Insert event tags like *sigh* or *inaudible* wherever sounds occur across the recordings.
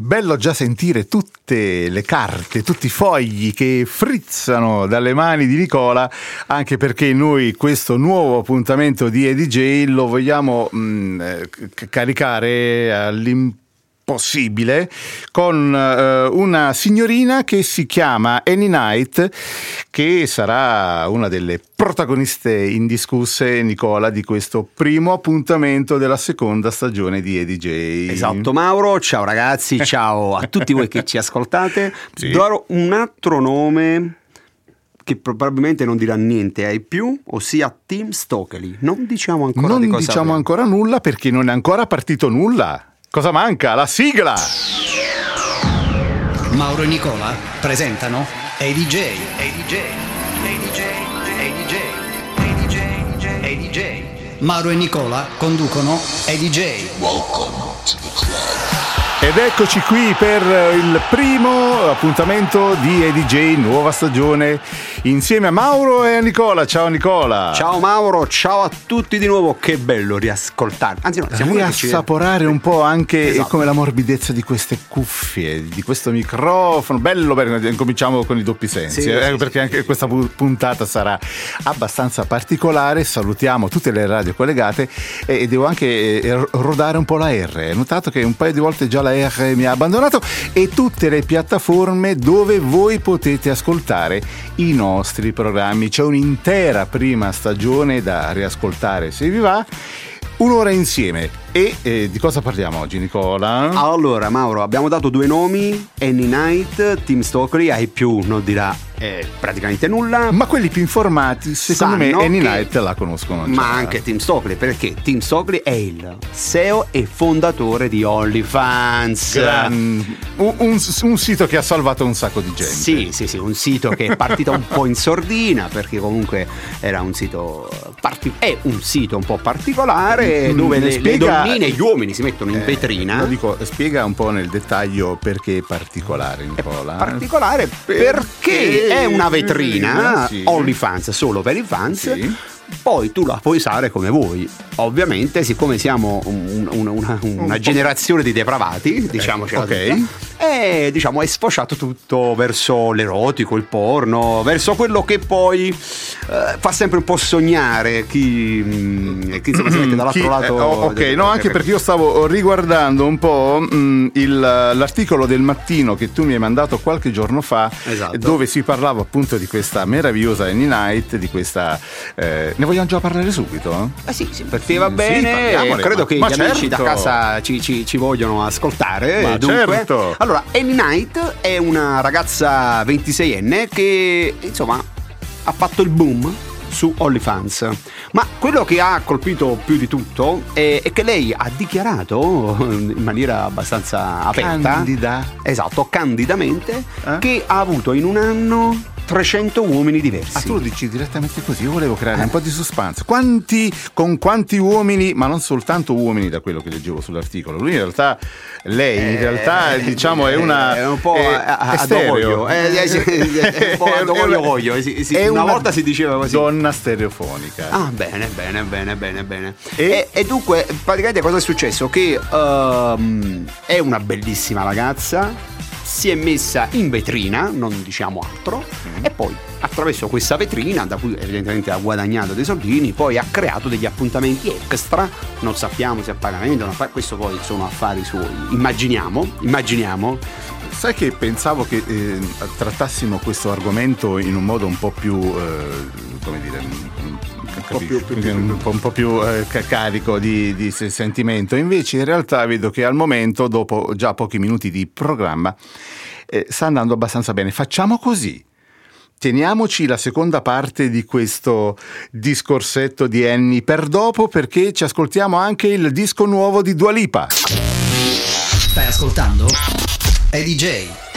Bello già sentire tutte le carte, tutti i fogli che frizzano dalle mani di Nicola, anche perché noi questo nuovo appuntamento di EDJ lo vogliamo mh, mm, eh, caricare all'importanza possibile con uh, una signorina che si chiama Annie Knight che sarà una delle protagoniste indiscusse Nicola di questo primo appuntamento della seconda stagione di EDJ esatto Mauro ciao ragazzi *laughs* ciao a tutti voi che ci ascoltate sì. darò un altro nome che probabilmente non dirà niente ai più, ossia Tim Stokely. Non diciamo ancora non diciamo ancora nulla perché non è ancora partito nulla. Cosa manca? La sigla! Mauro e Nicola presentano ADJ. ADJ. ADJ. ADJ. ADJ. ADJ. Mauro e Nicola conducono ADJ. Welcome to the club. Ed eccoci qui per il primo appuntamento di EDJ, nuova stagione, insieme a Mauro e a Nicola. Ciao Nicola. Ciao Mauro, ciao a tutti di nuovo, che bello riascoltare. Anzi no, siamo Riassaporare un po' anche esatto. come la morbidezza di queste cuffie, di questo microfono. Bello, perché cominciamo con i doppi sensi, sì, eh, sì, perché sì. anche questa puntata sarà abbastanza particolare. Salutiamo tutte le radio collegate e devo anche eh, rodare un po' la R. Hai notato che un paio di volte già la la R mi ha abbandonato e tutte le piattaforme dove voi potete ascoltare i nostri programmi. C'è un'intera prima stagione da riascoltare se vi va. Un'ora insieme. E eh, di cosa parliamo oggi, Nicola? Allora, Mauro, abbiamo dato due nomi: Annie Knight, Tim Stokely. Ai più non dirà eh, praticamente nulla. Ma quelli più informati, secondo me, Annie Knight la conoscono. Ma già. anche Tim Stokely, perché Tim Stokely è il CEO e fondatore di OnlyFans. Un, un, un, sito che ha salvato un sacco di gente. Sì, sì, sì, un sito che è partito un po' in sordina, perché comunque era un sito. Parti- è un sito un po' particolare mm, dove le, spiega... le, donnine e gli uomini si mettono in eh, vetrina. Lo dico, spiega un po' nel dettaglio perché è particolare, Nicola. È particolare perché è una vetrina sì. OnlyFans solo per i fans. Sì poi tu la puoi usare come vuoi. Ovviamente, siccome siamo un, un, una, una generazione di depravati, diciamoci okay. e diciamo è sfociato tutto verso l'erotico, il porno, verso quello che poi eh, fa sempre un po' sognare chi, mm, chi insomma, si mette *clears throat* dall'altro chi, lato. Eh, oh, ok, del, no, anche perché io stavo riguardando un po' mh, mm, il, l'articolo del mattino che tu mi hai mandato qualche giorno fa, esatto. dove si parlava appunto di questa meravigliosa Annie Night, di questa. Eh, ne vogliamo già parlare subito? Eh sì, sì perché va bene. Sì, credo che ma gli certo. amici da casa ci, ci, ci vogliono ascoltare. Ma dunque, certo. Allora, Annie Night è una ragazza 26enne che insomma ha fatto il boom su OnlyFans. Ma quello che ha colpito più di tutto è, è, che lei ha dichiarato in maniera abbastanza aperta, candida, esatto, candidamente, eh? che ha avuto in un anno 300 uomini diversi. Ah, tu lo dici direttamente così, io volevo creare eh. un po' di suspense. Quanti, con quanti uomini, ma non soltanto uomini da quello che leggevo sull'articolo, lui in realtà, lei in eh, realtà eh, diciamo è una... È un po' è, a, a dovoglio, è, è, un po' *laughs* a dovoglio voglio, sì, sì, una, una, volta si diceva così. Donna stereofonica. Ah, bene, bene, bene, bene, bene. E, e, e dunque, praticamente cosa è successo? Che um, è una bellissima ragazza, si è messa in vetrina, non diciamo altro, mm. e poi attraverso questa vetrina, da cui evidentemente ha guadagnato dei soldini, poi ha creato degli appuntamenti extra, non sappiamo se a pagamento, questo poi sono affari suoi, immaginiamo, immaginiamo. Sai che pensavo che eh, trattassimo questo argomento in un modo un po' più, eh, come dire, un po' più, più, più, un po', un po più eh, carico di, di, sentimento. Invece in realtà vedo che al momento, dopo già pochi minuti di programma, eh, sta andando abbastanza bene. Facciamo così. Teniamoci la seconda parte di questo discorsetto di Annie per dopo perché ci ascoltiamo anche il disco nuovo di Dua Lipa. Per ascoltando Eddie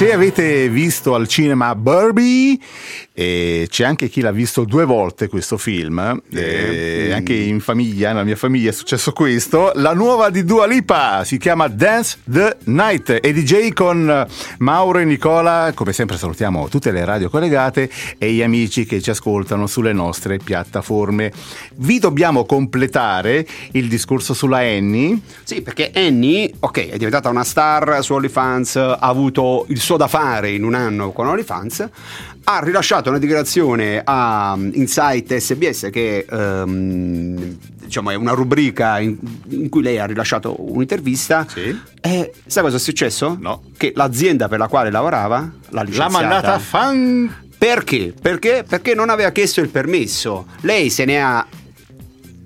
J. avete visto al cinema Barbie e c'è anche chi l'ha visto due volte questo film, eh, anche in famiglia, nella mia famiglia è successo questo. La nuova di Dua Lipa si chiama Dance the Night e DJ con Mauro e Nicola, come sempre salutiamo tutte le radio collegate e gli amici che ci ascoltano sulle nostre piattaforme. Vi dobbiamo completare il discorso sulla Annie. Sì, perché Annie, ok, è diventata una star su OnlyFans, ha avuto il suo da fare in un anno con OnlyFans, ha rilasciato una dichiarazione a Insight SBS che um, diciamo è una rubrica in, in, cui lei ha rilasciato un'intervista sì. e sai cosa è successo? No. Che l'azienda per la quale lavorava l'ha licenziata. L'ha mandata a fan... Perché? Perché? Perché non aveva chiesto il permesso. Lei se ne ha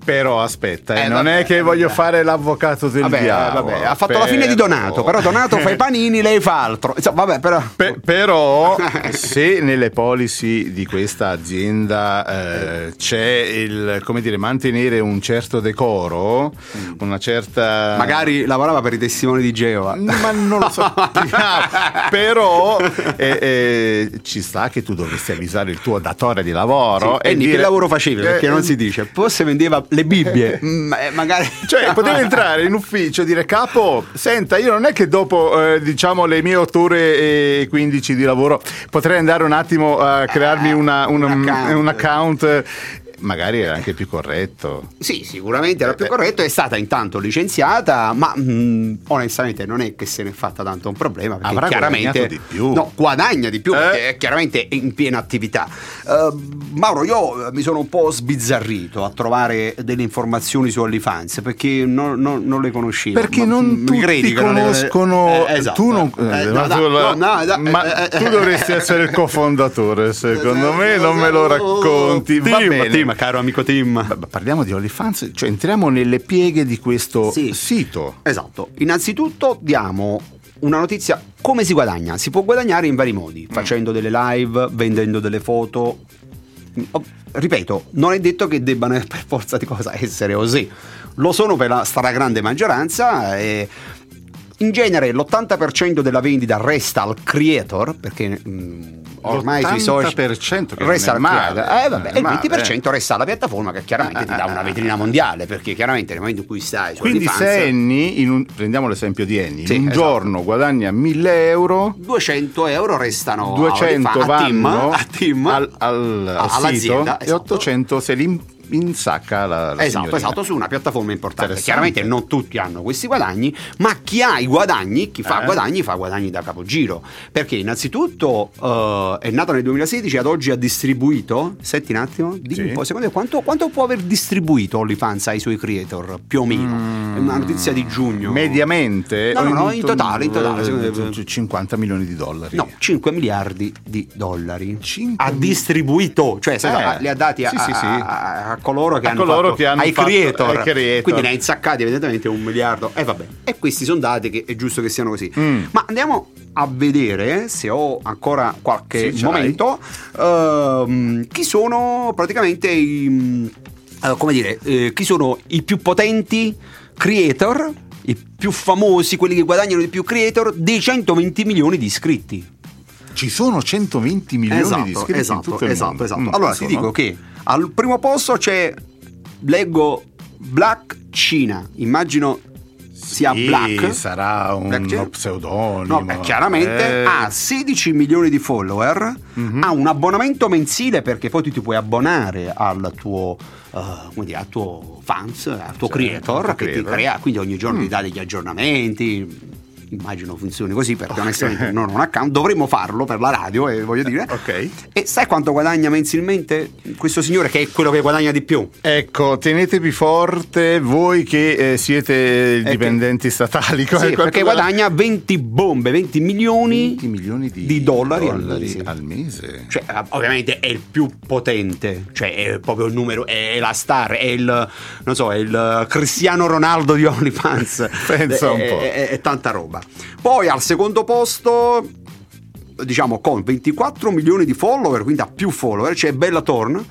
però aspetta, eh, eh, non vabbè, è che voglio fare l'avvocato del vabbè, diavolo. Vabbè, ha fatto però... la fine di Donato, però Donato fa i panini, lei fa altro. Insomma, vabbè, però... Pe- però *laughs* se nelle policy di questa azienda eh, c'è il, come dire, mantenere un certo decoro, una certa... Magari lavorava per i testimoni di Geova. Ma non lo so. *laughs* però eh, eh, ci sta che tu dovresti avvisare il tuo datore di lavoro. Sì, e dire... che lavoro facevi? Perché non si dice. Forse vendeva le Bibbie. *laughs* Mm, eh, magari... *laughs* Cioè, potevi entrare in ufficio e dire, capo, senta, io non è che dopo, eh, diciamo, le mie 8 ore e 15 di lavoro potrei andare un attimo a crearmi una, una, un account, un account magari era anche più corretto. Sì, sicuramente era più eh, corretto. È stata intanto licenziata, ma mh, mm, onestamente non è che se ne è fatta tanto un problema. Perché Avrà chiaramente di più. No, guadagna di più eh? perché è chiaramente in piena attività. Uh, Mauro, io mi sono un po' sbizzarrito a trovare delle informazioni su OnlyFans perché non, non, non le conoscevo. Perché ma, non mi credi conoscono. Eh, esatto. Tu non. Eh, eh no, no, no, ma tu dovresti essere il cofondatore, secondo me, non me lo racconti. Va bene Tim, caro amico Tim. Parliamo di OnlyFans, cioè entriamo nelle pieghe di questo sì. sito. Esatto. Innanzitutto diamo una notizia come si guadagna? Si può guadagnare in vari modi, mm. facendo delle live, vendendo delle foto. Oh, ripeto, non è detto che debbano *laughs* per forza di cosa essere così. Lo sono per la stragrande maggioranza e in genere l'80% della vendita resta al creator perché mh, mm, ormai sui social resta al male, eh, vabbè, e il 20% resta alla piattaforma che chiaramente ti dà una vetrina mondiale perché chiaramente nel momento in cui stai quindi se Annie un, prendiamo l'esempio di Annie sì, un esatto. giorno guadagna 1000 euro. 200 euro restano 200 a, vanno a team, al, al, al all'azienda sito, esatto. e 800 se li insacca la, la esatto, signorina. esatto, su una piattaforma importante. Chiaramente non tutti hanno questi guadagni, ma chi ha i guadagni, chi fa eh. guadagni, fa guadagni da capogiro. Perché innanzitutto uh, è nato nel 2016 ad oggi ha distribuito, senti un attimo, dimmi sì. un po', secondo te quanto, quanto, può aver distribuito OnlyFans ai suoi creator, più o meno? Mm. È una notizia di giugno. Mediamente? No, no, no, in totale, in totale. 50 milioni di dollari. No, 5 miliardi di dollari. ha distribuito, cioè eh. li ha dati a, sì, sì, sì. a, a coloro che, hanno, coloro fatto, che hanno ai, fatto, creator. creator. Quindi ne ha insaccati evidentemente un miliardo. E eh, vabbè. E questi sono dati che è giusto che siano così. Mm. Ma andiamo a vedere se ho ancora qualche sì, momento uh, chi sono praticamente i uh, come dire uh, chi sono i più potenti creator i più famosi quelli che guadagnano di più creator dei 120 milioni di iscritti ci sono 120 milioni esatto, di iscritti esatto, esatto, esatto. Mm, allora ti dico che al primo posto c'è, leggo, Black Cina. Immagino sia sì, Black. Sarà un Black pseudonimo. No, chiaramente eh. ha 16 milioni di follower, mm-hmm. ha un abbonamento mensile perché poi tu ti puoi abbonare al tuo, uh, dire, al tuo fans, al tuo certo, creator, che creator. ti crea, quindi ogni giorno mm. ti dà degli aggiornamenti immagino funzioni così perché onestamente non ho un account, dovremmo farlo per la radio, eh, voglio dire. ok. E sai quanto guadagna mensilmente questo signore che è quello che guadagna di più? Ecco, tenetevi forte voi che eh, siete dipendenti che... statali. Sì, perché guadagna 20 bombe, 20 milioni, 20 milioni di, di dollari, dollari, al mese. Al mese. Cioè, ovviamente è il più potente, cioè è proprio il numero, è la star, è il, non so, è il Cristiano Ronaldo di OnlyFans. *laughs* Pensa un po'. È, è, è tanta roba. Poi al secondo posto diciamo con 24 milioni di follower, quindi ha più follower, c'è Bella Thorne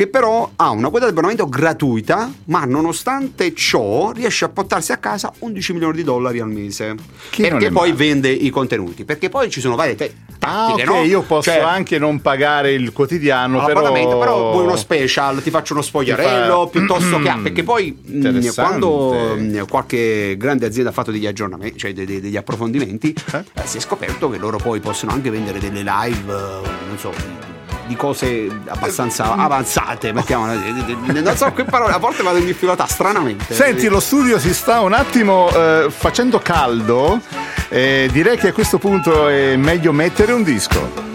che però ha una quota di abbonamento gratuita, ma nonostante ciò riesce a portarsi a casa 11 milioni di dollari al mese. Che perché poi male. vende i contenuti, perché poi ci sono varie te- tattiche, ah, okay, no? io posso cioè, anche non pagare il quotidiano, però... però vuoi uno special, ti faccio uno spogliarello, fa... piuttosto che... perché poi mm, quando mm, qualche grande azienda ha fatto degli aggiornamenti, cioè degli, degli approfondimenti, eh? Eh, si è scoperto che loro poi possono anche vendere delle live, eh, non so di cose abbastanza avanzate, mettiamola Non so che parole, a volte vado in difficoltà stranamente. Senti, lo studio si sta un attimo eh, facendo caldo. Eh, direi che a questo punto è meglio mettere un disco.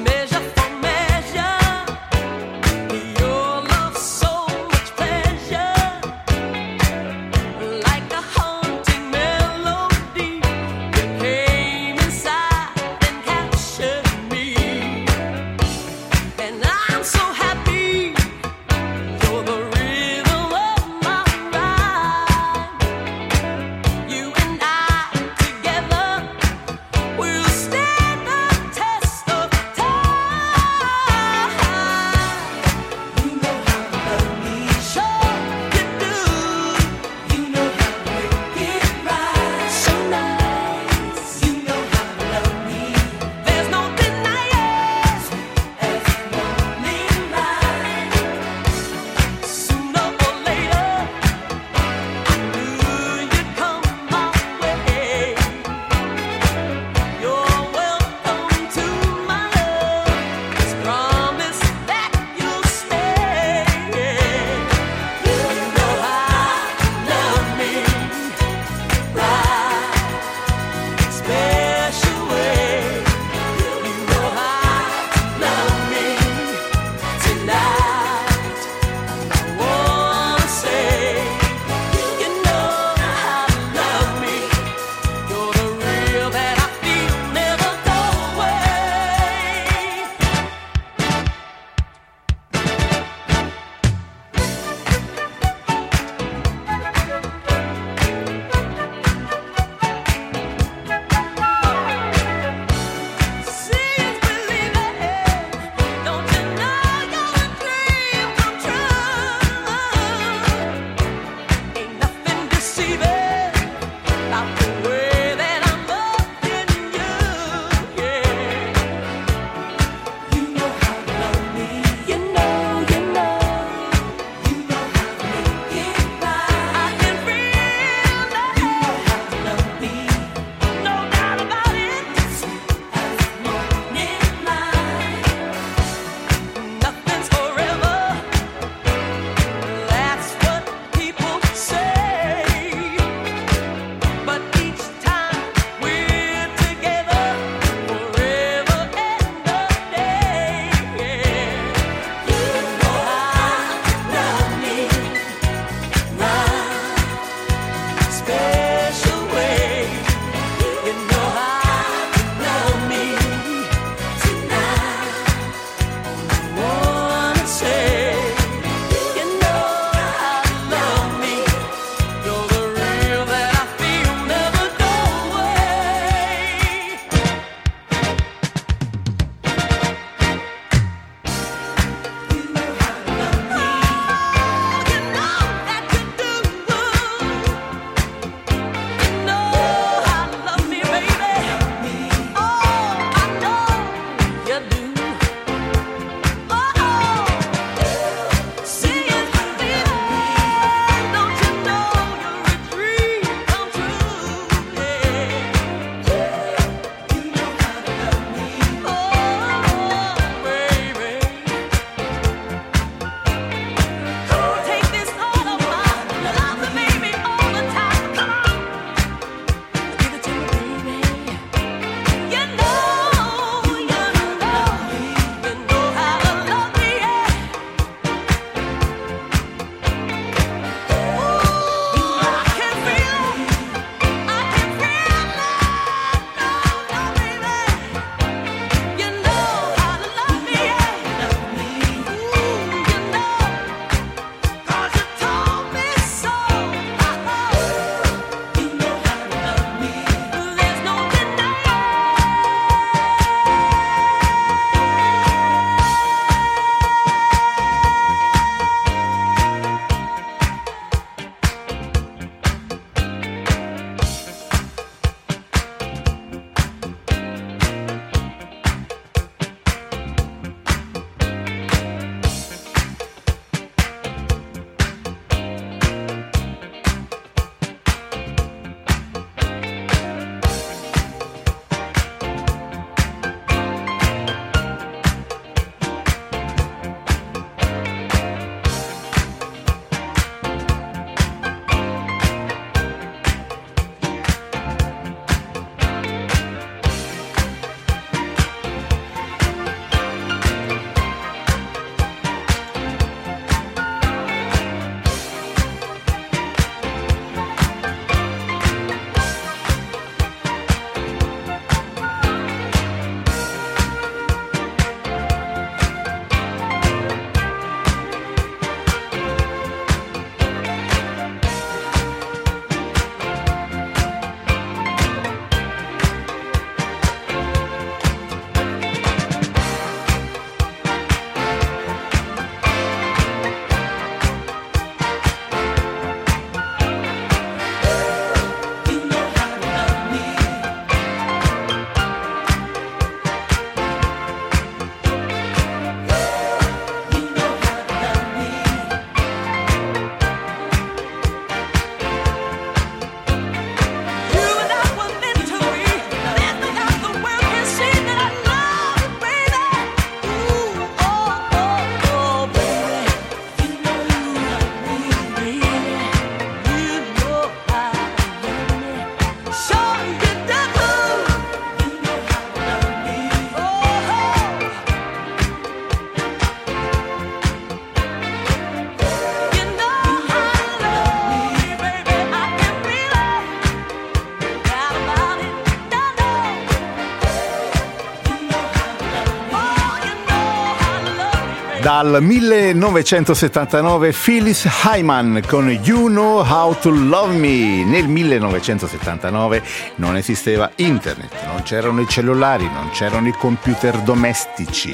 Dal 1979 Phyllis Hyman con You Know How to Love Me. Nel 1979 non esisteva internet, non c'erano i cellulari, non c'erano i computer domestici,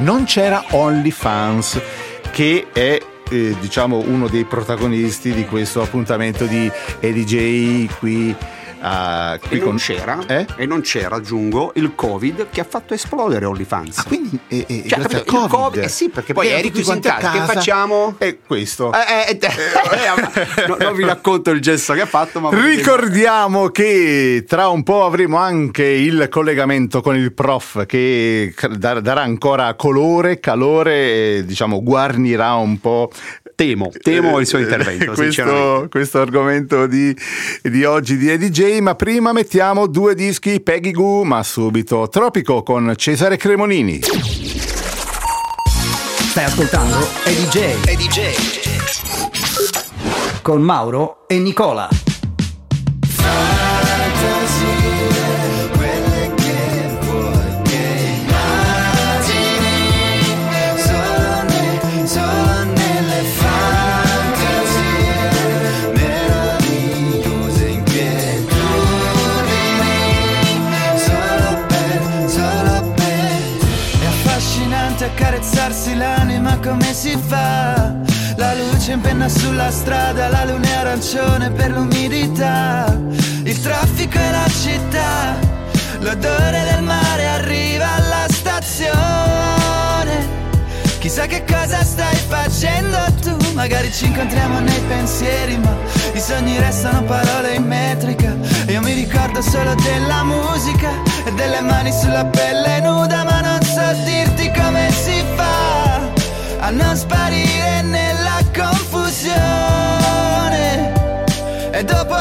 non c'era OnlyFans che è eh, diciamo uno dei protagonisti di questo appuntamento di EDJ qui Uh, e, non c'era, eh? e non c'era, aggiungo, il Covid che ha fatto esplodere OnlyFans. Ah, quindi eh, eh, cioè, grazie COVID. COVID. Eh sì, perché poi eri chiuso in casa. Che facciamo? E questo. Eh, eh, eh no, non vi racconto il gesto che ha fatto, ma ricordiamo che tra un po' avremo anche il collegamento con il prof che darà ancora colore, calore, diciamo guarnirà un po' temo, temo il suo intervento. questo, questo argomento di, di, oggi di EDJ, ma prima mettiamo due dischi Peggy Goo, ma subito Tropico con Cesare Cremonini. Stai ascoltando EDJ. EDJ. Con Mauro e Nicola. Come si fa? La luce in penna sulla strada, la luna è arancione per l'umidità, il traffico e la città, l'odore del mare arriva alla stazione. Chissà che cosa stai facendo tu, magari ci incontriamo nei pensieri, ma i sogni restano parole in metrica. Io mi ricordo solo della musica e delle mani sulla pelle nuda, ma non so fa non sparire nella confusione. E dopo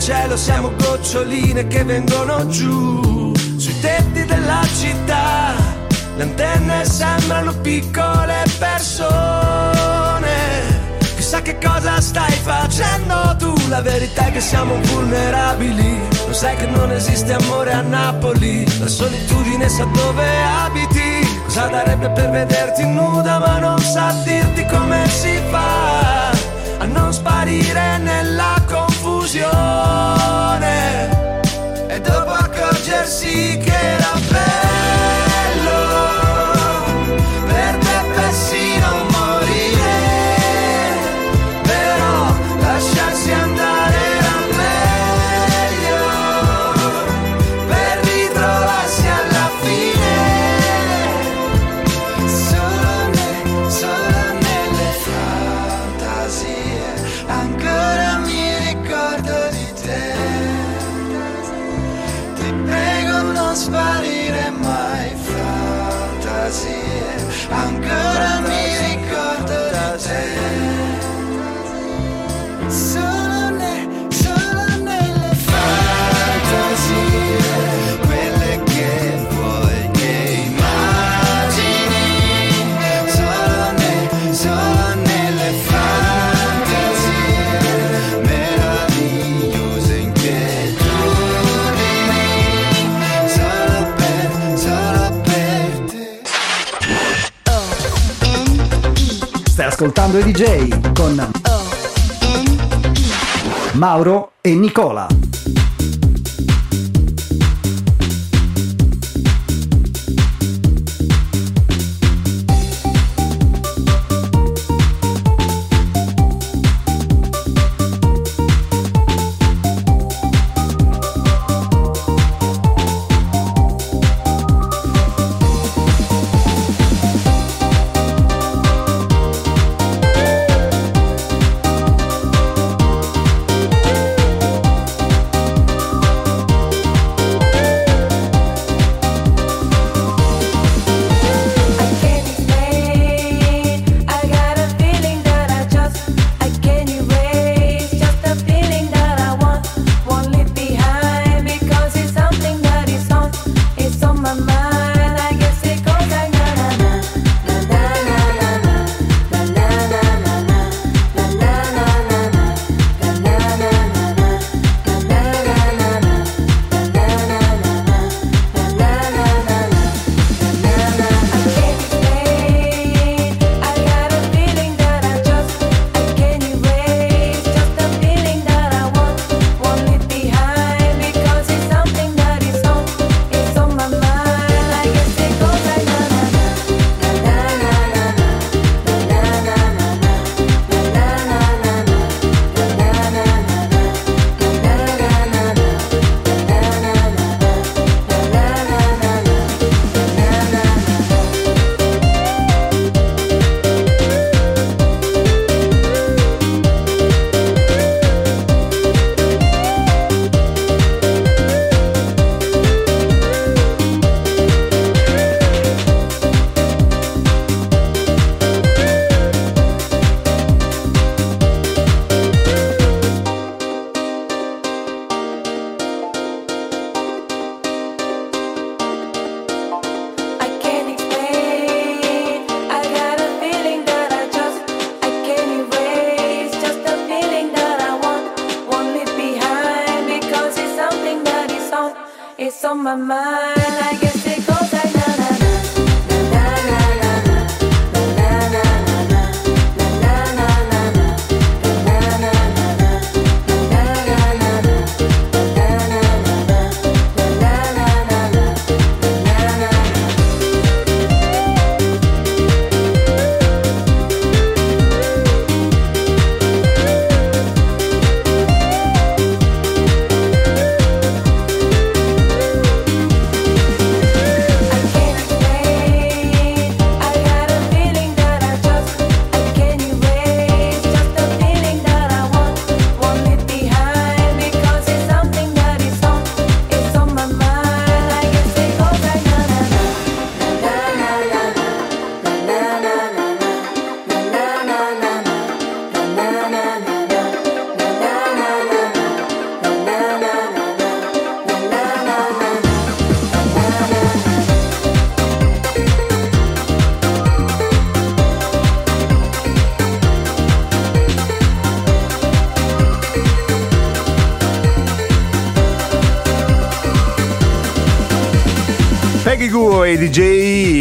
cielo siamo goccioline che vengono giù sui tetti della città. Le antenne sembrano piccole persone. Chissà che cosa stai facendo tu. La verità è che siamo vulnerabili. Lo sai che non esiste amore a Napoli. La solitudine sa dove abiti. Cosa darebbe per vederti nuda, ma non sa dirti come si fa a non sparire nella confusione. E dopo accorgersi che era bello ascoltando i DJ con Mauro e Nicola.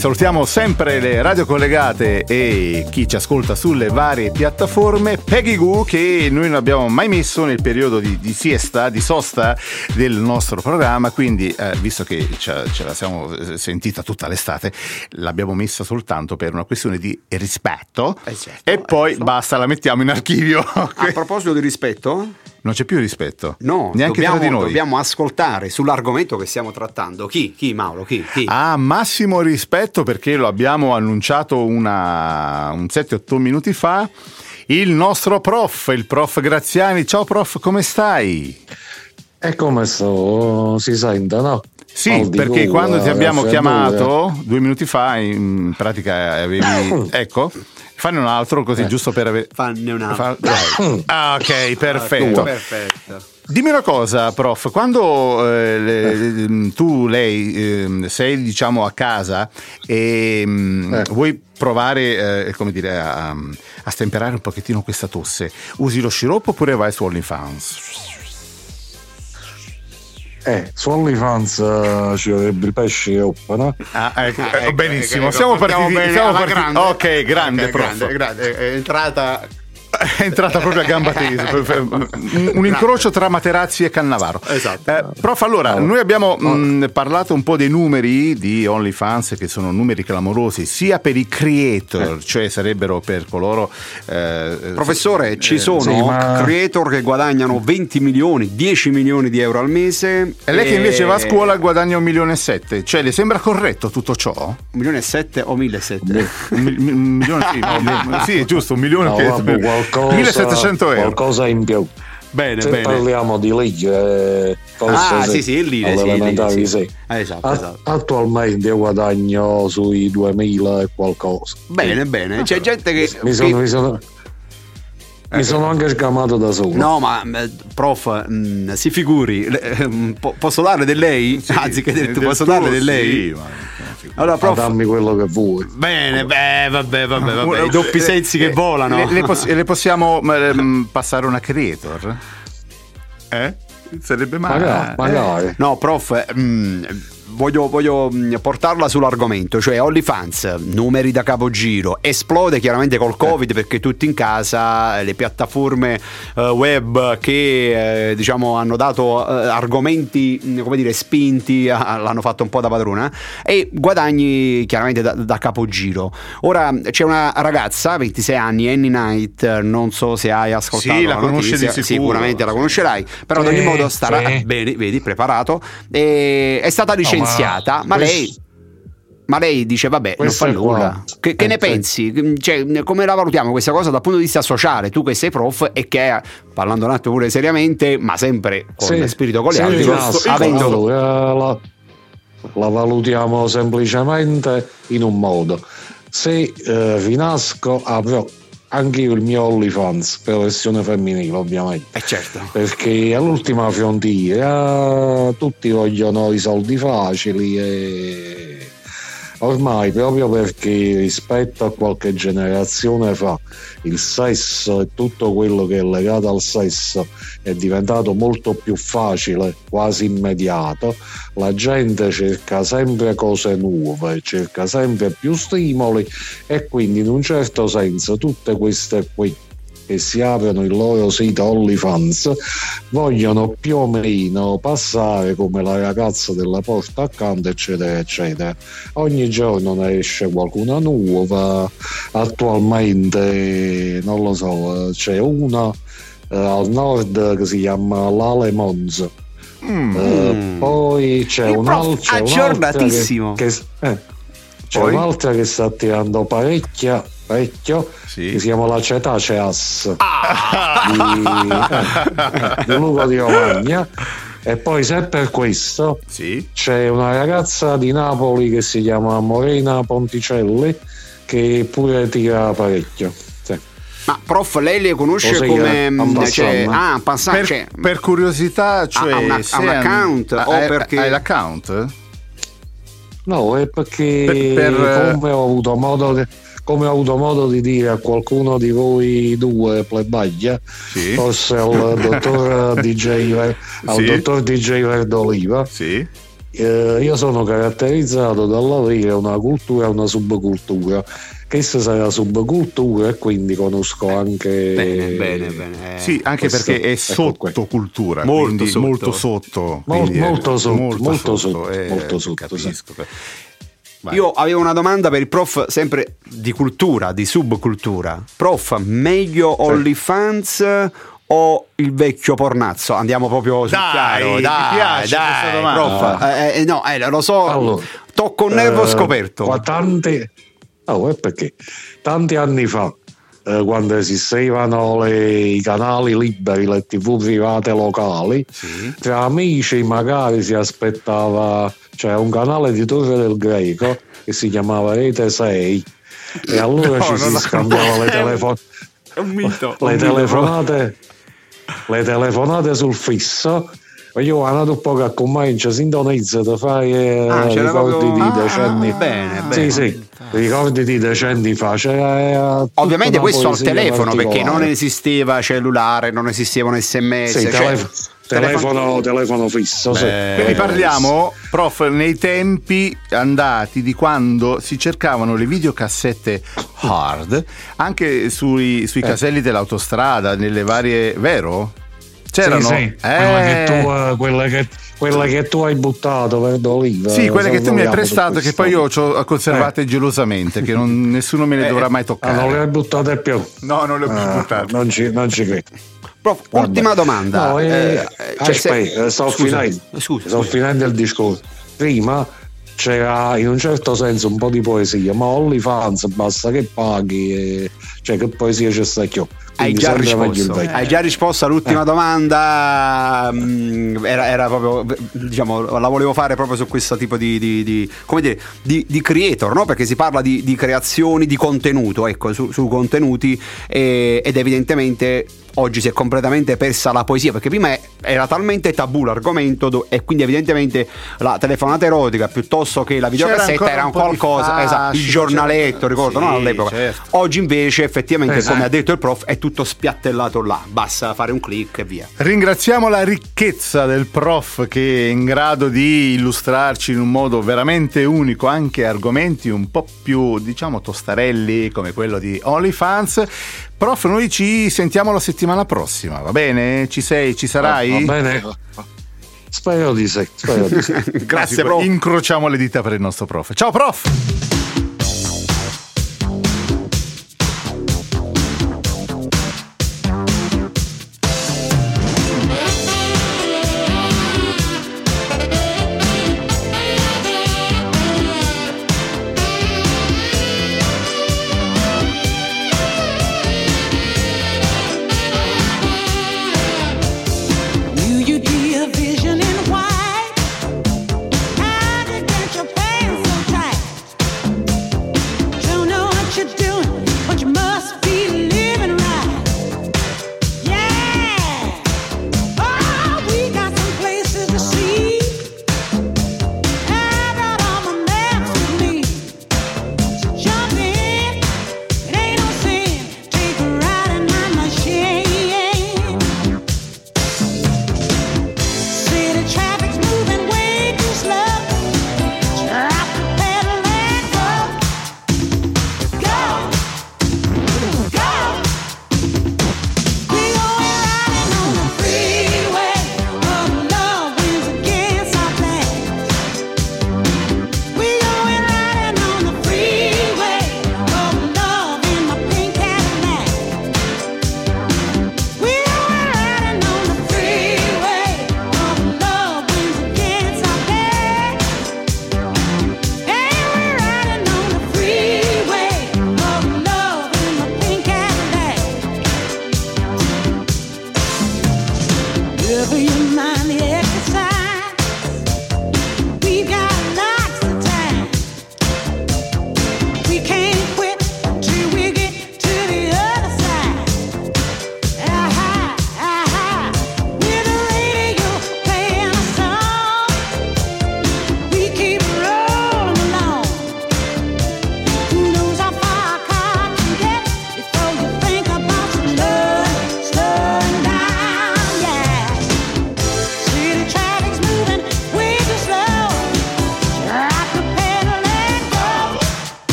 Salutiamo sempre le radio collegate e chi ci ascolta sulle varie piattaforme. Peggy Goo che noi non abbiamo mai messo nel periodo di, di siesta, di sosta del nostro programma, quindi eh, visto che ce, la siamo eh, sentita tutta l'estate, l'abbiamo messa soltanto per una questione di rispetto eh certo, e poi eh, basta, la mettiamo in archivio. A proposito di rispetto? Non c'è più rispetto. No, neanche dobbiamo, tra di noi. Dobbiamo ascoltare sull'argomento che stiamo trattando. Chi? Chi, Mauro? Chi? Chi? Ah, massimo rispetto perché lo abbiamo annunciato una, un 7-8 minuti fa. Il nostro prof, il prof Graziani. Ciao prof, come stai? E come sto? Si sente, no? Sì, perché quando ti abbiamo chiamato due minuti fa, in pratica avevi... *coughs* ecco Fanne un altro così, eh. giusto per avere. Fanne un altro. Fa... *coughs* Ah, ok, perfetto. perfetto. Dimmi una cosa, prof, quando eh, le, tu, lei, eh, sei diciamo a casa e mm, eh. vuoi provare eh, come dire, a, a, stemperare un pochettino questa tosse, usi lo sciroppo oppure vai su OnlyFans? Eh, su OnlyFans uh, ci vorrebbe il pesce e oppa, no? Ah, ecco, ah, ecco, benissimo. Ecco, siamo partiti. Siamo partiti. Grande. Ok, grande, okay, grande, grande. È entrata è entrata proprio a gamba tesa *laughs* un incrocio tra Materazzi e Cannavaro esatto eh, prof allora noi abbiamo mh, mm, parlato un po' dei numeri di OnlyFans che sono numeri clamorosi sia per i creator eh. cioè sarebbero per coloro eh, professore ci eh, sono sì, ma... creator che guadagnano 20 milioni 10 milioni di euro al mese e lei che invece va a scuola guadagna un milione e sette cioè le sembra corretto tutto ciò? un milione e sette o mille e sette? un milione sì, no, *laughs* sì giusto un milione no, che vabbè, qualcosa, 1700 euro. Qualcosa in più. Bene, Se bene. parliamo di legge, ah, sì, sì, lire, sì, sì. Ah, esatto, esatto. Attualmente io guadagno sui 2000 e qualcosa. Bene, bene. C'è gente che. Mi sono, mi sono, mi sono anche scamato da solo. No, ma eh, prof, mh, mm, si figuri, eh, posso darle del lei? Sì, *laughs* Anzi, che detto, posso darle del lei? Sì, ma allora, prof... dammi quello che vuoi. Bene, beh, vabbè, vabbè, vabbè. I doppi sensi che volano. Le, le, poss- le possiamo um, *laughs* passare una creator? Eh? Sarebbe male. Magari, magari. No, prof, mh, mm, voglio, voglio, mm, portarla sull'argomento, cioè OnlyFans, numeri da capogiro, esplode chiaramente col Covid perché tutti in casa, le piattaforme uh, web che eh, diciamo hanno dato uh, argomenti, mm, come dire, spinti, uh, l'hanno fatto un po' da padrona e guadagni chiaramente da, da, capogiro. Ora c'è una ragazza, 26 anni, Annie Knight, non so se hai ascoltato sì, la, la conosci notizia, di sicuro. sicuramente la conoscerai, però ad ogni modo starà bene, vedi, preparato, è stata licenziata. Licenziata, ma, lei ma lei dice vabbè non fa nulla. che, che eh, ne pensi? Cioè, come la valutiamo questa cosa dal punto di vista sociale? Tu che sei prof e che parlando un attimo pure seriamente ma sempre con sì, spirito gli sì, no, avendo... la, la, valutiamo semplicemente in un modo. Se eh, finasco avrò anche io il mio OnlyFans per la versione femminile ovviamente. Eh certo. Perché all'ultima frontiera tutti vogliono i soldi facili e ormai proprio perché rispetto a qualche generazione fa il sesso e tutto quello che è legato al sesso è diventato molto più facile, quasi immediato, la gente cerca sempre cose nuove, cerca sempre più stimoli e quindi in un certo senso tutte queste qui che si aprono il loro sito OnlyFans vogliono più o meno passare come la ragazza della porta accanto eccetera eccetera ogni giorno ne esce qualcuna nuova attualmente non lo so c'è una eh, al nord che si chiama Lale Mons mm. eh, poi c'è un'altra aggiornatissimo che, che eh, c'è poi? un'altra che sta tirando parecchia parecchio sì. che si chiama La Cetaceas ah. di, di Luca di Romagna e poi se per questo sì. c'è una ragazza di Napoli che si chiama Morena Ponticelli che pure tira parecchio ma prof, lei le conosce Così come cioè, ah, passante, per, cioè, per, curiosità, cioè ha, una, ha un account ha, o perché hai l'account? No, è perché per, per... come ho avuto modo di come ho avuto modo di dire a qualcuno di voi due plebaglia, sì. forse al *laughs* dottor DJ, al sì. dottor DJ Verdoliva, sì. eh, io sono caratterizzato dall'avere una cultura e una subcultura. Questa sarà subcultura e quindi conosco anche. Bene, bene, bene. Eh, sì, anche questo, perché è ecco sottocultura, molto sotto. molto sotto. Molto, molto sotto, molto, molto sotto. Eh, molto sotto capisco. Sì. Vai. Io avevo una domanda per il prof, sempre di cultura, di subcultura. Prof, meglio sì. OnlyFans o il vecchio pornazzo? Andiamo proprio sul dai, chiaro. Dai, piace dai, prof. Eh, eh, no, eh, lo so, allora, tocco un nervo eh, scoperto. Ma tanti, oh, perché tanti anni fa, eh, quando esistevano le, i canali liberi, le tv private locali, sì. tra amici magari si aspettava c'era un canale di Torre del Greco che si chiamava Rete 6 e allora no, ci si scambiava le, *laughs* telefon- le telefonate le telefonate sul fisso. Io ho dopo che comincia si indonesia da fare ah, ricordi proprio... di decenni. ah, bene, bene. sì sì ricordi di decenni fa c'era ovviamente questo al telefono perché non esisteva cellulare non esistevano sms sì, cioè... telefo- Telefono, telefono fisso. Sì. Quindi parliamo, prof, nei tempi andati di quando si cercavano le videocassette hard anche sui, sui eh. caselli dell'autostrada, nelle varie. vero? C'erano? Sì, sì. Eh. Quella, che tu, eh, quella, che, quella, che tu, hai buttato verde oliva. Sì, quelle che tu mi hai prestato, che poi io ho conservate eh. gelosamente, che non, *laughs* nessuno me le eh, dovrà mai toccare. Ah, non le hai buttate più? No, non le ho più ah, buttate. Non ci, non ci credo. Prof, ultima domanda. No, eh, eh, cioè aspetta, se... sto, finendo, scusa, sto scusa. finendo il discorso. Prima c'era in un certo senso un po' di poesia, ma OnlyFans basta che paghi, e... cioè che poesia c'è sta chiù. Hai già, risposto, hai già risposto all'ultima eh. domanda, mm, era, era, proprio, diciamo, la volevo fare proprio su questo tipo di, di, di come dire, di, di creator, no? perché si parla di, creazioni, di contenuto, ecco, su, su contenuti e, ed evidentemente oggi si è completamente persa la poesia perché prima era talmente tabù l'argomento e quindi evidentemente la telefonata erotica piuttosto che la videocassetta era un qualcosa un esatto, il giornaletto ricordo sì, no? all'epoca certo. oggi invece effettivamente esatto. come ha detto il prof è tutto spiattellato là basta fare un clic e via ringraziamo la ricchezza del prof che è in grado di illustrarci in un modo veramente unico anche argomenti un po' più diciamo tostarelli come quello di OnlyFans Prof, noi ci sentiamo la settimana prossima, va bene? Ci sei, ci sarai? Va, bene. Spero di sì. Spero di sì. *laughs* Grazie, prof. Incrociamo le dita per il nostro prof. Ciao, prof!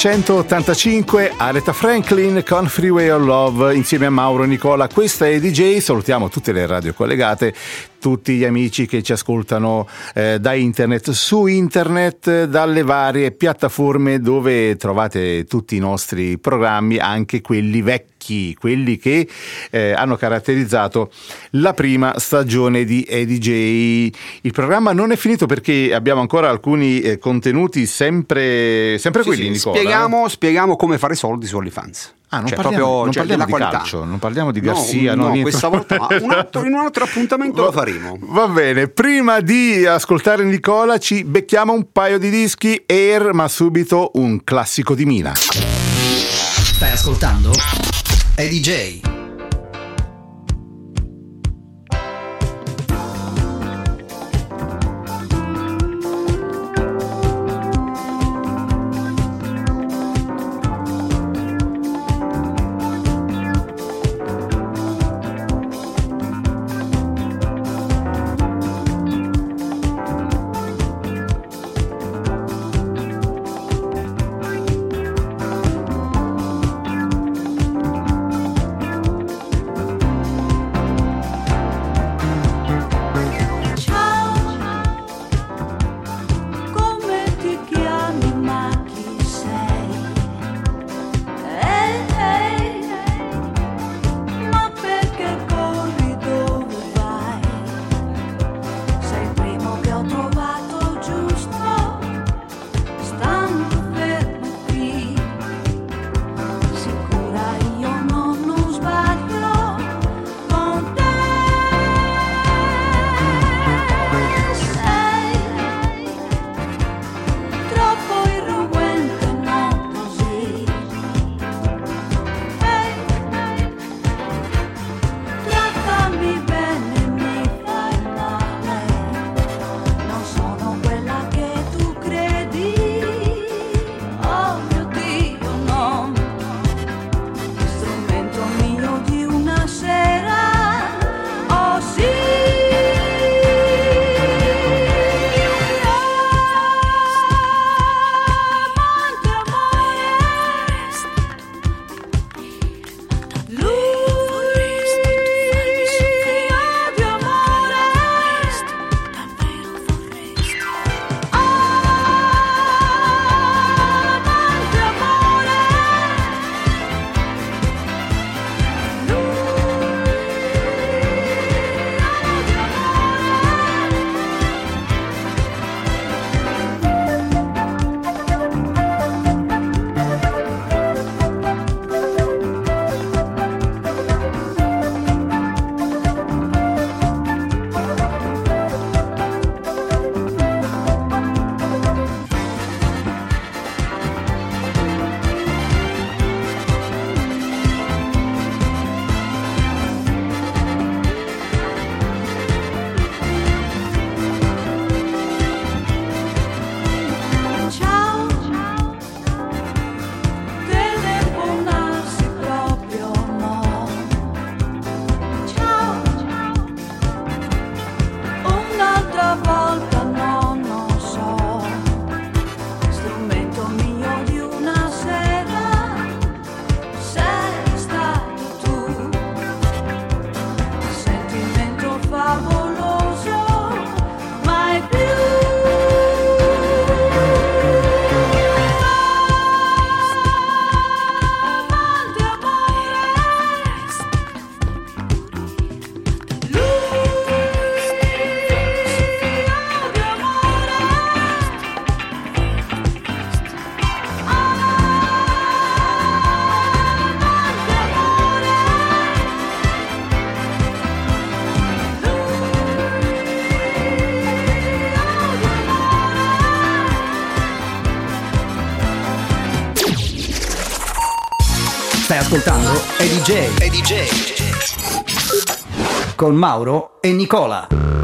1985 Aretha Franklin con Freeway of Love insieme a Mauro e Nicola. Questa è DJ, salutiamo tutte le radio collegate, tutti gli amici che ci ascoltano eh, da internet, su internet, dalle varie piattaforme dove trovate tutti i nostri programmi, anche quelli vecchi, quelli che eh, hanno caratterizzato la prima stagione di EDJ. Il programma non è finito perché abbiamo ancora alcuni eh, contenuti sempre, sempre sì, quelli, sì, spieghiamo, spieghiamo, come fare soldi su OnlyFans. Ah, non cioè, parliamo, proprio, non cioè, parliamo di qualità. calcio, non parliamo di Garcia. No, no questa volta un *laughs* altro, in un altro appuntamento va, lo faremo. Va bene, prima di ascoltare Nicola ci becchiamo un paio di dischi Air, ma subito un classico di Mina. Stai ascoltando? È DJ. Ascoltando è DJ. È DJ. Con Mauro e Nicola.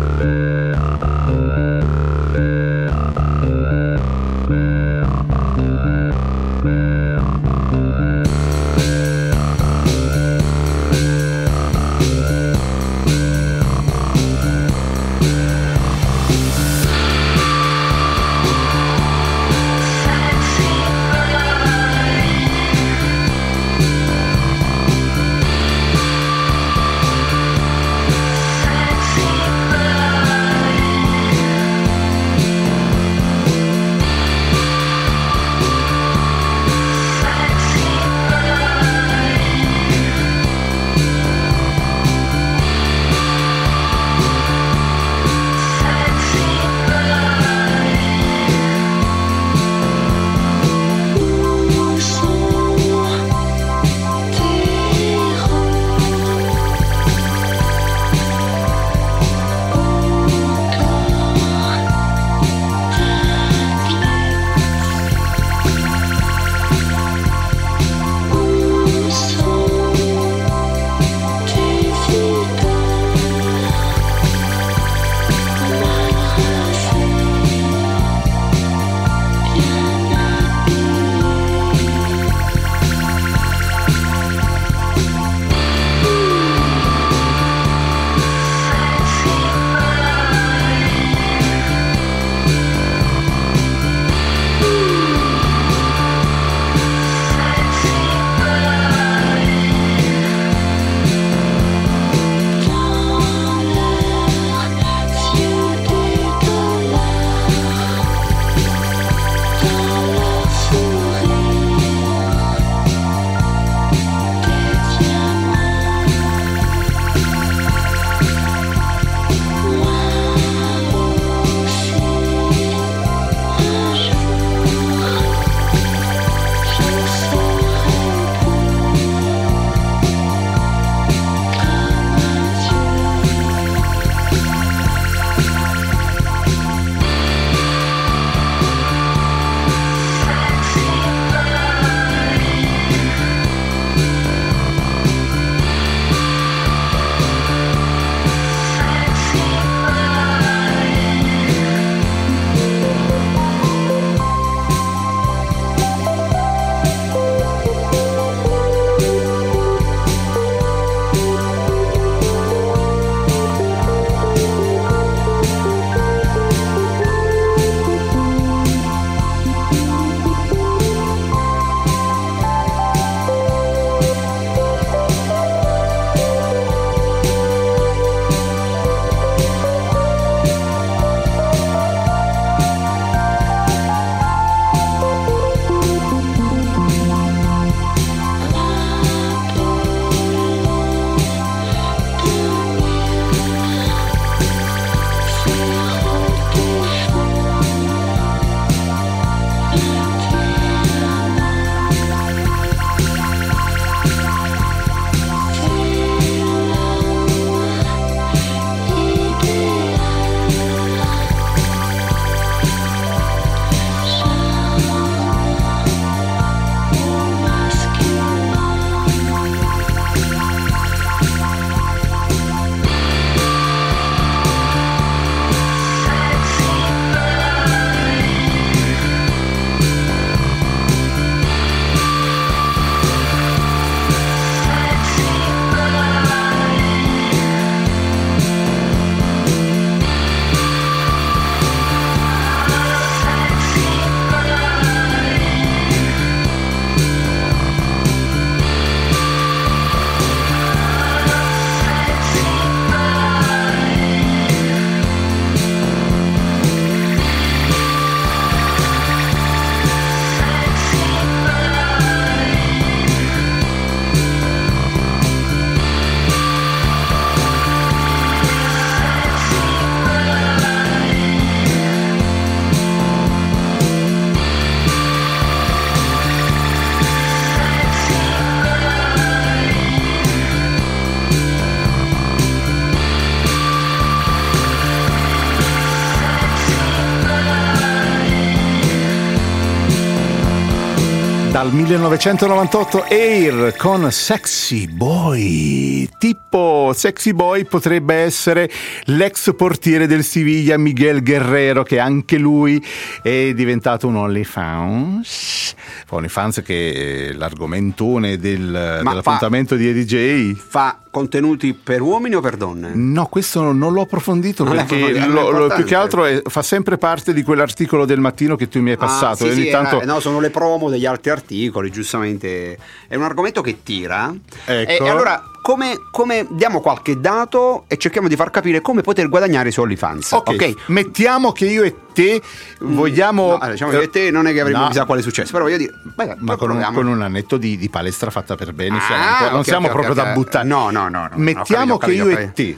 Dal 1998 Air con Sexy Boy. Tipo Sexy Boy potrebbe essere l'ex portiere del Siviglia Miguel Guerrero che anche lui è diventato un OnlyFans. OnlyFans che è l'argomentone del, dell'appuntamento fa, di EDJ. Fa contenuti per uomini o per donne? No, questo non l'ho approfondito non perché lo, lo, più che altro è, fa sempre parte di quell'articolo del mattino che tu mi hai ah, passato. Ah, sì, sì, tanto... era, no, sono le promo degli altri articoli, giustamente. È un argomento che tira. Ecco. E, e allora come, come, diamo qualche dato e cerchiamo di far capire come poter guadagnare su OnlyFans. Okay. ok, mettiamo che io e te vogliamo. No, diciamo io e te non è che avremo no. chissà quale successo, però voglio dire, beh, ma con un, con un, annetto di, di, palestra fatta per bene, ah, siamo okay, non siamo okay, proprio da buttare. No, no, no. no mettiamo che io e te,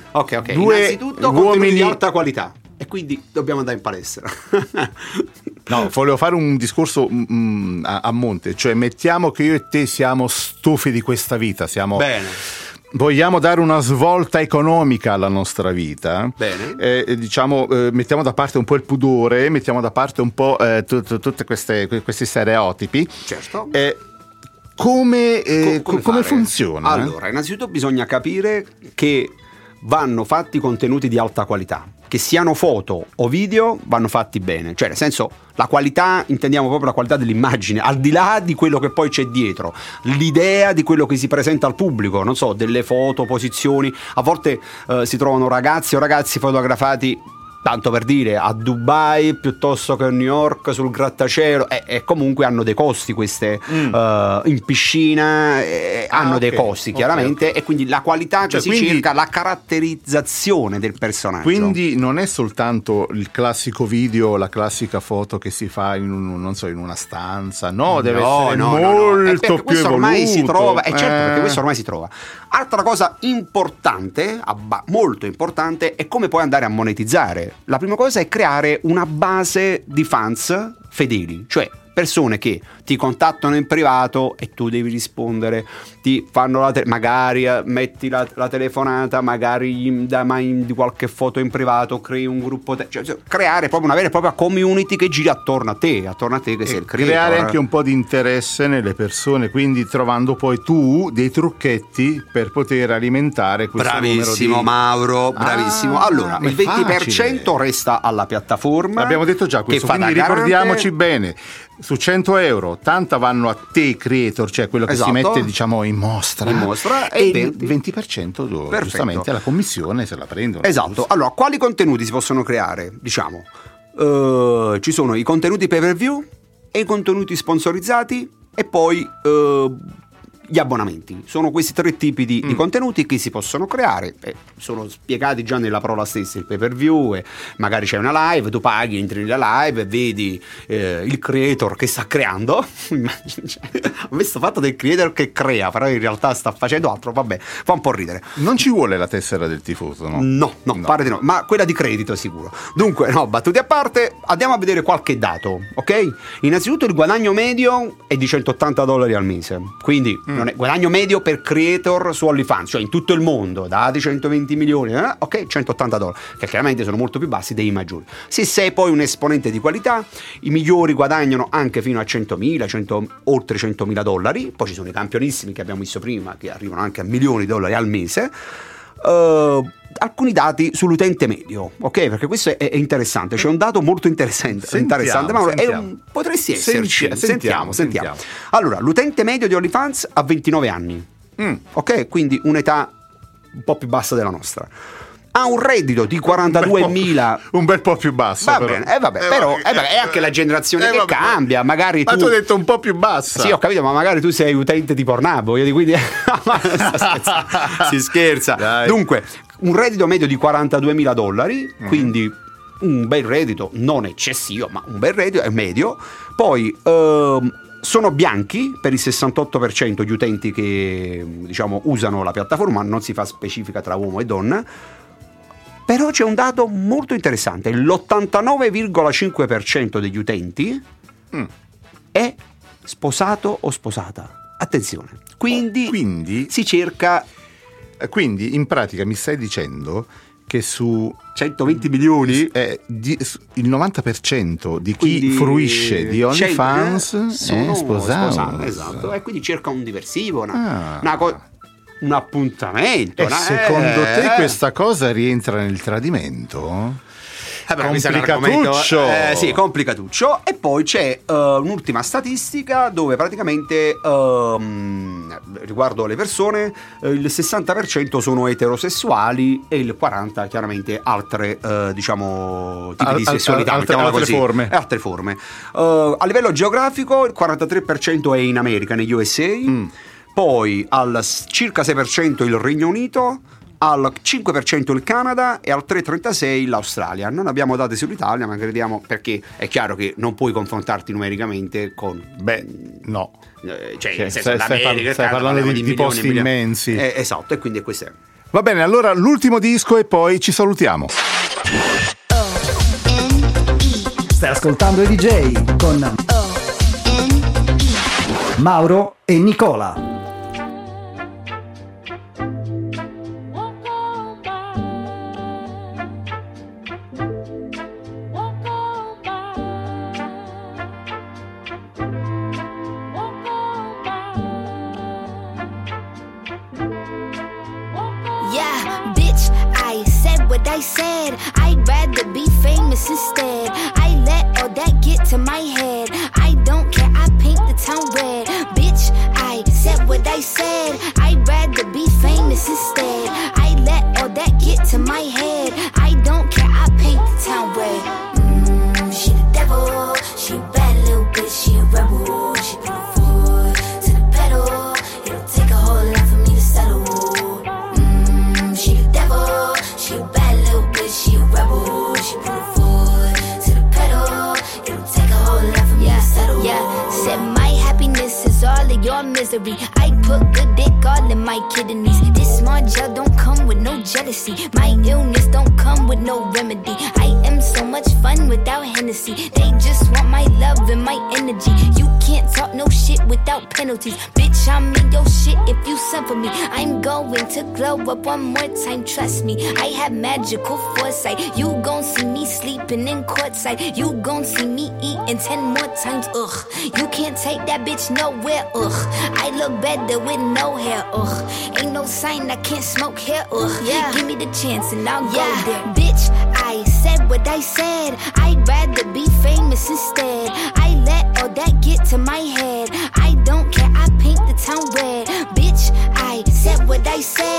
due innanzitutto uomini di alta qualità e quindi dobbiamo andare in palestra. *laughs* no, volevo fare un discorso mm, a, a, monte, cioè mettiamo che io e te siamo stufi di questa vita, siamo... Bene vogliamo dare una svolta economica alla nostra vita, eh, diciamo, eh, mettiamo da parte un po' il pudore, mettiamo da parte un po' eh, tutti questi stereotipi. Certo. come, eh, come, come funziona? Allora, innanzitutto bisogna capire che vanno fatti contenuti di alta qualità che siano foto o video vanno fatti bene, cioè nel senso la qualità intendiamo proprio la qualità dell'immagine, al di là di quello che poi c'è dietro, l'idea di quello che si presenta al pubblico, non so, delle foto, posizioni, a volte eh, si trovano ragazzi o ragazzi fotografati tanto per dire, a Dubai piuttosto che a New York sul grattacielo, e, e comunque hanno dei costi queste mm. uh, in piscina, eh, ah, hanno okay. dei costi chiaramente, okay, e quindi la qualità cioè, che si quindi, cerca, la caratterizzazione del personaggio. Quindi non è soltanto il classico video, la classica foto che si fa in, un, so, in una stanza, no, deve no, essere no, molto no, no. più ormai si trova, è eh. certo perché questo ormai si trova. Altra cosa importante, molto importante, è come puoi andare a monetizzare la prima cosa è creare una base di fans fedeli, cioè persone che ti contattano in privato e tu devi rispondere, ti fanno la te- magari eh, metti la, la, telefonata, magari da di qualche foto in privato, crei un gruppo, te- cioè, cioè, creare proprio una vera e propria community che gira attorno a te, attorno a te che e sei il creator. Creare anche un po' di interesse nelle persone, quindi trovando poi tu dei trucchetti per poter alimentare questo bravissimo di... Mauro, bravissimo. Ah, allora, il 20% facile. resta alla piattaforma. Abbiamo detto già questo, quindi ricordiamoci bene. Su 100 euro 80 vanno a te creator, cioè quello che esatto. si mette diciamo in mostra, in mostra *laughs* e, e il 20%, 20% do, giustamente alla commissione se la prendono. Esatto, allora quali contenuti si possono creare? Diciamo, uh, ci sono i contenuti pay per view e i contenuti sponsorizzati e poi uh, gli abbonamenti. Sono questi tre tipi di, mm. di contenuti che si possono creare, eh, sono spiegati già nella parola stessa, il pay per view, e magari c'è una live, tu paghi, entri nella live e vedi eh, il creator che sta creando. *laughs* Ho visto fatto del creator che crea, però in realtà sta facendo altro, vabbè, fa un po' ridere. Non ci vuole la tessera del tifoso, no? No, no, no. pare di no, ma quella di credito sicuro. Dunque, no, battute a parte, andiamo a vedere qualche dato, ok? Innanzitutto il guadagno medio è di 180 dollari al mese, quindi... Mm non è, guadagno medio per creator su OnlyFans, cioè in tutto il mondo, dati 120 milioni, eh, ok, 180 dollari, che chiaramente sono molto più bassi dei maggiori. Se sei poi un esponente di qualità, i migliori guadagnano anche fino a 100.000, 100, oltre 100.000 dollari, poi ci sono i campionissimi che abbiamo visto prima, che arrivano anche a milioni di dollari al mese. Uh, alcuni dati sull'utente medio, ok? Perché questo è, è interessante, c'è un dato molto interessante, sentiamo, interessante ma un, potresti esserci. Senti, sentiamo, sentiamo, sentiamo, Allora, l'utente medio di OnlyFans ha 29 anni, mm. ok? Quindi un'età un po' più bassa della nostra ha un reddito di 42.000 un bel po' più basso va bene, eh, vabbè, eh, però eh, è anche la generazione eh, che cambia magari ma tu... tu hai detto un po' più bassa sì ho capito ma magari tu sei utente di Pornhub io di quindi *laughs* si scherza Dai. dunque un reddito medio di 42.000 dollari, mm. quindi un bel reddito, non eccessivo, ma un bel reddito, è medio. Poi ehm, sono bianchi per il 68% gli utenti che diciamo, usano la piattaforma, non si fa specifica tra uomo e donna. Però c'è un dato molto interessante, l'89,5% degli utenti mm. è sposato o sposata. Attenzione. Quindi, Quindi si cerca quindi in pratica mi stai dicendo che su 120 milioni? Eh, di, il 90% di chi quindi fruisce di OnlyFans è sposato. esatto. E quindi cerca un diversivo una, ah. una co- un appuntamento e secondo eh, te questa cosa rientra nel tradimento? Eh complicatuccio. Eh, sì, complicatuccio. E poi c'è uh, un'ultima statistica dove praticamente uh, riguardo le persone uh, il 60% sono eterosessuali e il 40% chiaramente altre uh, diciamo tipi al, di sessualità. Al, altre, altre così, forme. Altre forme. a livello geografico il 43% è in America, negli USA. Mm. Poi al circa 6% il Regno Unito, al 5% il Canada e al 3,36% l'Australia. Non abbiamo date sull'Italia, ma crediamo perché è chiaro che non puoi confrontarti numericamente con. Beh, no. Eh, cioè, cioè stai, stai, par- stai parlando di, di, di posti milioni. immensi. Eh, esatto, e quindi è questo. Va bene, allora l'ultimo disco e poi ci salutiamo. Stai ascoltando i DJ con Mauro e Nicola. One more time, trust me. I have magical foresight. You gon' see me sleeping in courtside. You gon' see me eating ten more times, ugh. You can't take that bitch nowhere, ugh. I look better with no hair, ugh. Ain't no sign I can't smoke here, ugh. Yeah. Give me the chance and I'll yeah. go there. Bitch, I said what I said. I'd rather be famous instead. I let all that get to my head. I don't care, I paint the town red. Bitch, I said what I said.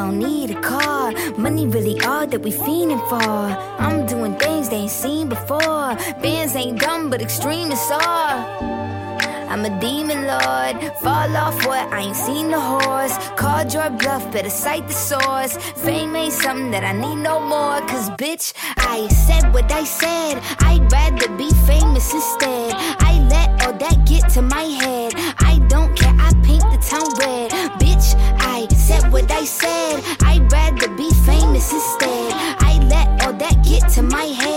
Don't need a car. Money really all that we fiending for. I'm doing things they ain't seen before. Bands ain't dumb, but extreme is all. I'm a demon lord. Fall off what? I ain't seen the horse. Called your bluff, better cite the source. Fame ain't something that I need no more. Cause bitch, I said what I said. I'd rather be famous instead. I let all that get to my head. I don't paint the town red. Bitch, I said what I said. I'd rather be famous instead. I let all that get to my head.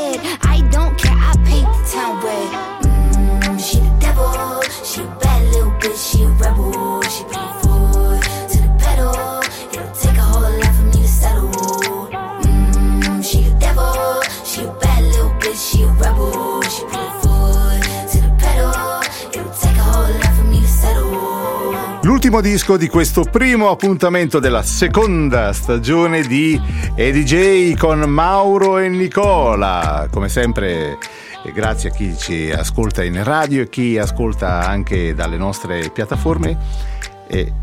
L'ultimo disco di questo primo appuntamento della seconda stagione di EDJ con Mauro e Nicola. Come sempre grazie a chi ci ascolta in radio e chi ascolta anche dalle nostre piattaforme. E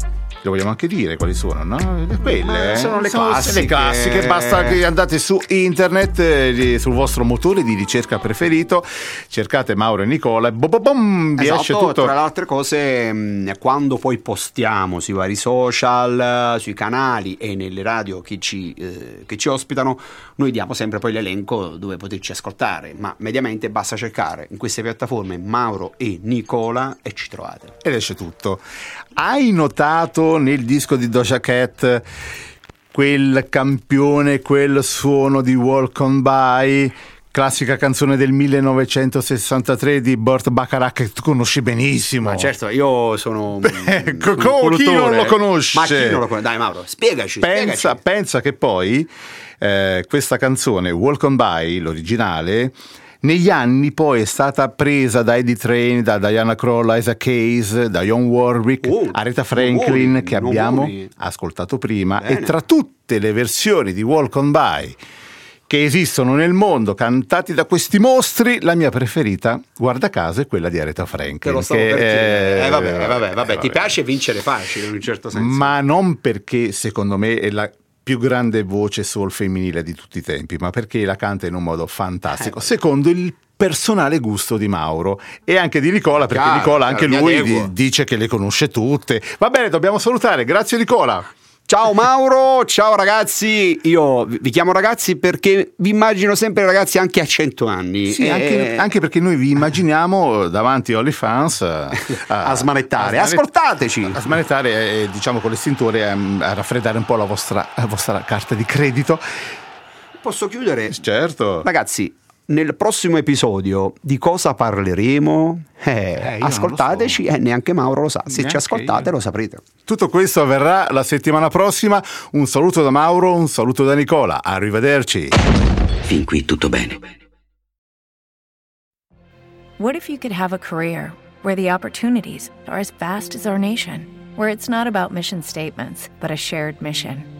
le vogliamo anche dire quali sono, no? Quelle, eh? sono le sono classiche. Le classiche, basta che andate su internet, eh, sul vostro motore di ricerca preferito, cercate Mauro e Nicola e bom, bom, vi esatto, esce tutto. Tra le altre cose, mm, quando poi postiamo sui vari social, sui canali e nelle radio che ci, eh, che ci ospitano, noi diamo sempre poi l'elenco dove poterci ascoltare, ma mediamente basta cercare in queste piattaforme Mauro e Nicola e ci trovate. Ed esce tutto. Hai notato nel disco di Doja Cat quel campione, quel suono di Walk On By? Classica canzone del 1963 di Burt Bacharach che tu conosci benissimo. Ma certo, io sono un, *laughs* ecco, un chi non lo conosce? Ma chi non lo conosce? Dai Mauro, spiegaci. Pensa, spiegaci. pensa che poi eh, questa canzone, Walk On By, l'originale, negli anni poi è stata presa da Eddie Train, da Diana Kroll, Isaac Case, da John Warwick, oh, Aretha Franklin oh, che abbiamo ascoltato prima Bene. e tra tutte le versioni di Walk On By che esistono nel mondo cantati da questi mostri, la mia preferita, guarda caso, è quella di Aretha Franklin. Te lo stavo che per è... eh, vabbè, vabbè, vabbè, ti piace vincere facile in un certo senso. Ma non perché secondo me è la più grande voce soul femminile di tutti i tempi, ma perché la canta in un modo fantastico, eh, secondo il personale gusto di Mauro e anche di Nicola, perché chiaro, Nicola anche chiaro, lui dice che le conosce tutte. Va bene, dobbiamo salutare. Grazie Nicola. Ciao Mauro, ciao ragazzi. Io vi chiamo ragazzi perché vi immagino sempre ragazzi anche a 100 anni. Sì, e... anche, anche, perché noi vi immaginiamo davanti agli fans a, *laughs* a, smanettare. A Ascoltateci. A smanettare, diciamo con l'estintore, a, a raffreddare un po' la vostra, la vostra carta di credito. Posso chiudere? Certo. Ragazzi, nel prossimo episodio di cosa parleremo? Eh, eh, ascoltateci, so. eh, neanche Mauro lo sa. Se neanche ci ascoltate io. lo saprete. Tutto questo avverrà la settimana prossima. Un saluto da Mauro, un saluto da Nicola. Arrivederci. Fin qui tutto bene. What if you could have a career where the opportunities are as vast as our nation, where it's not about mission statements, but a shared mission?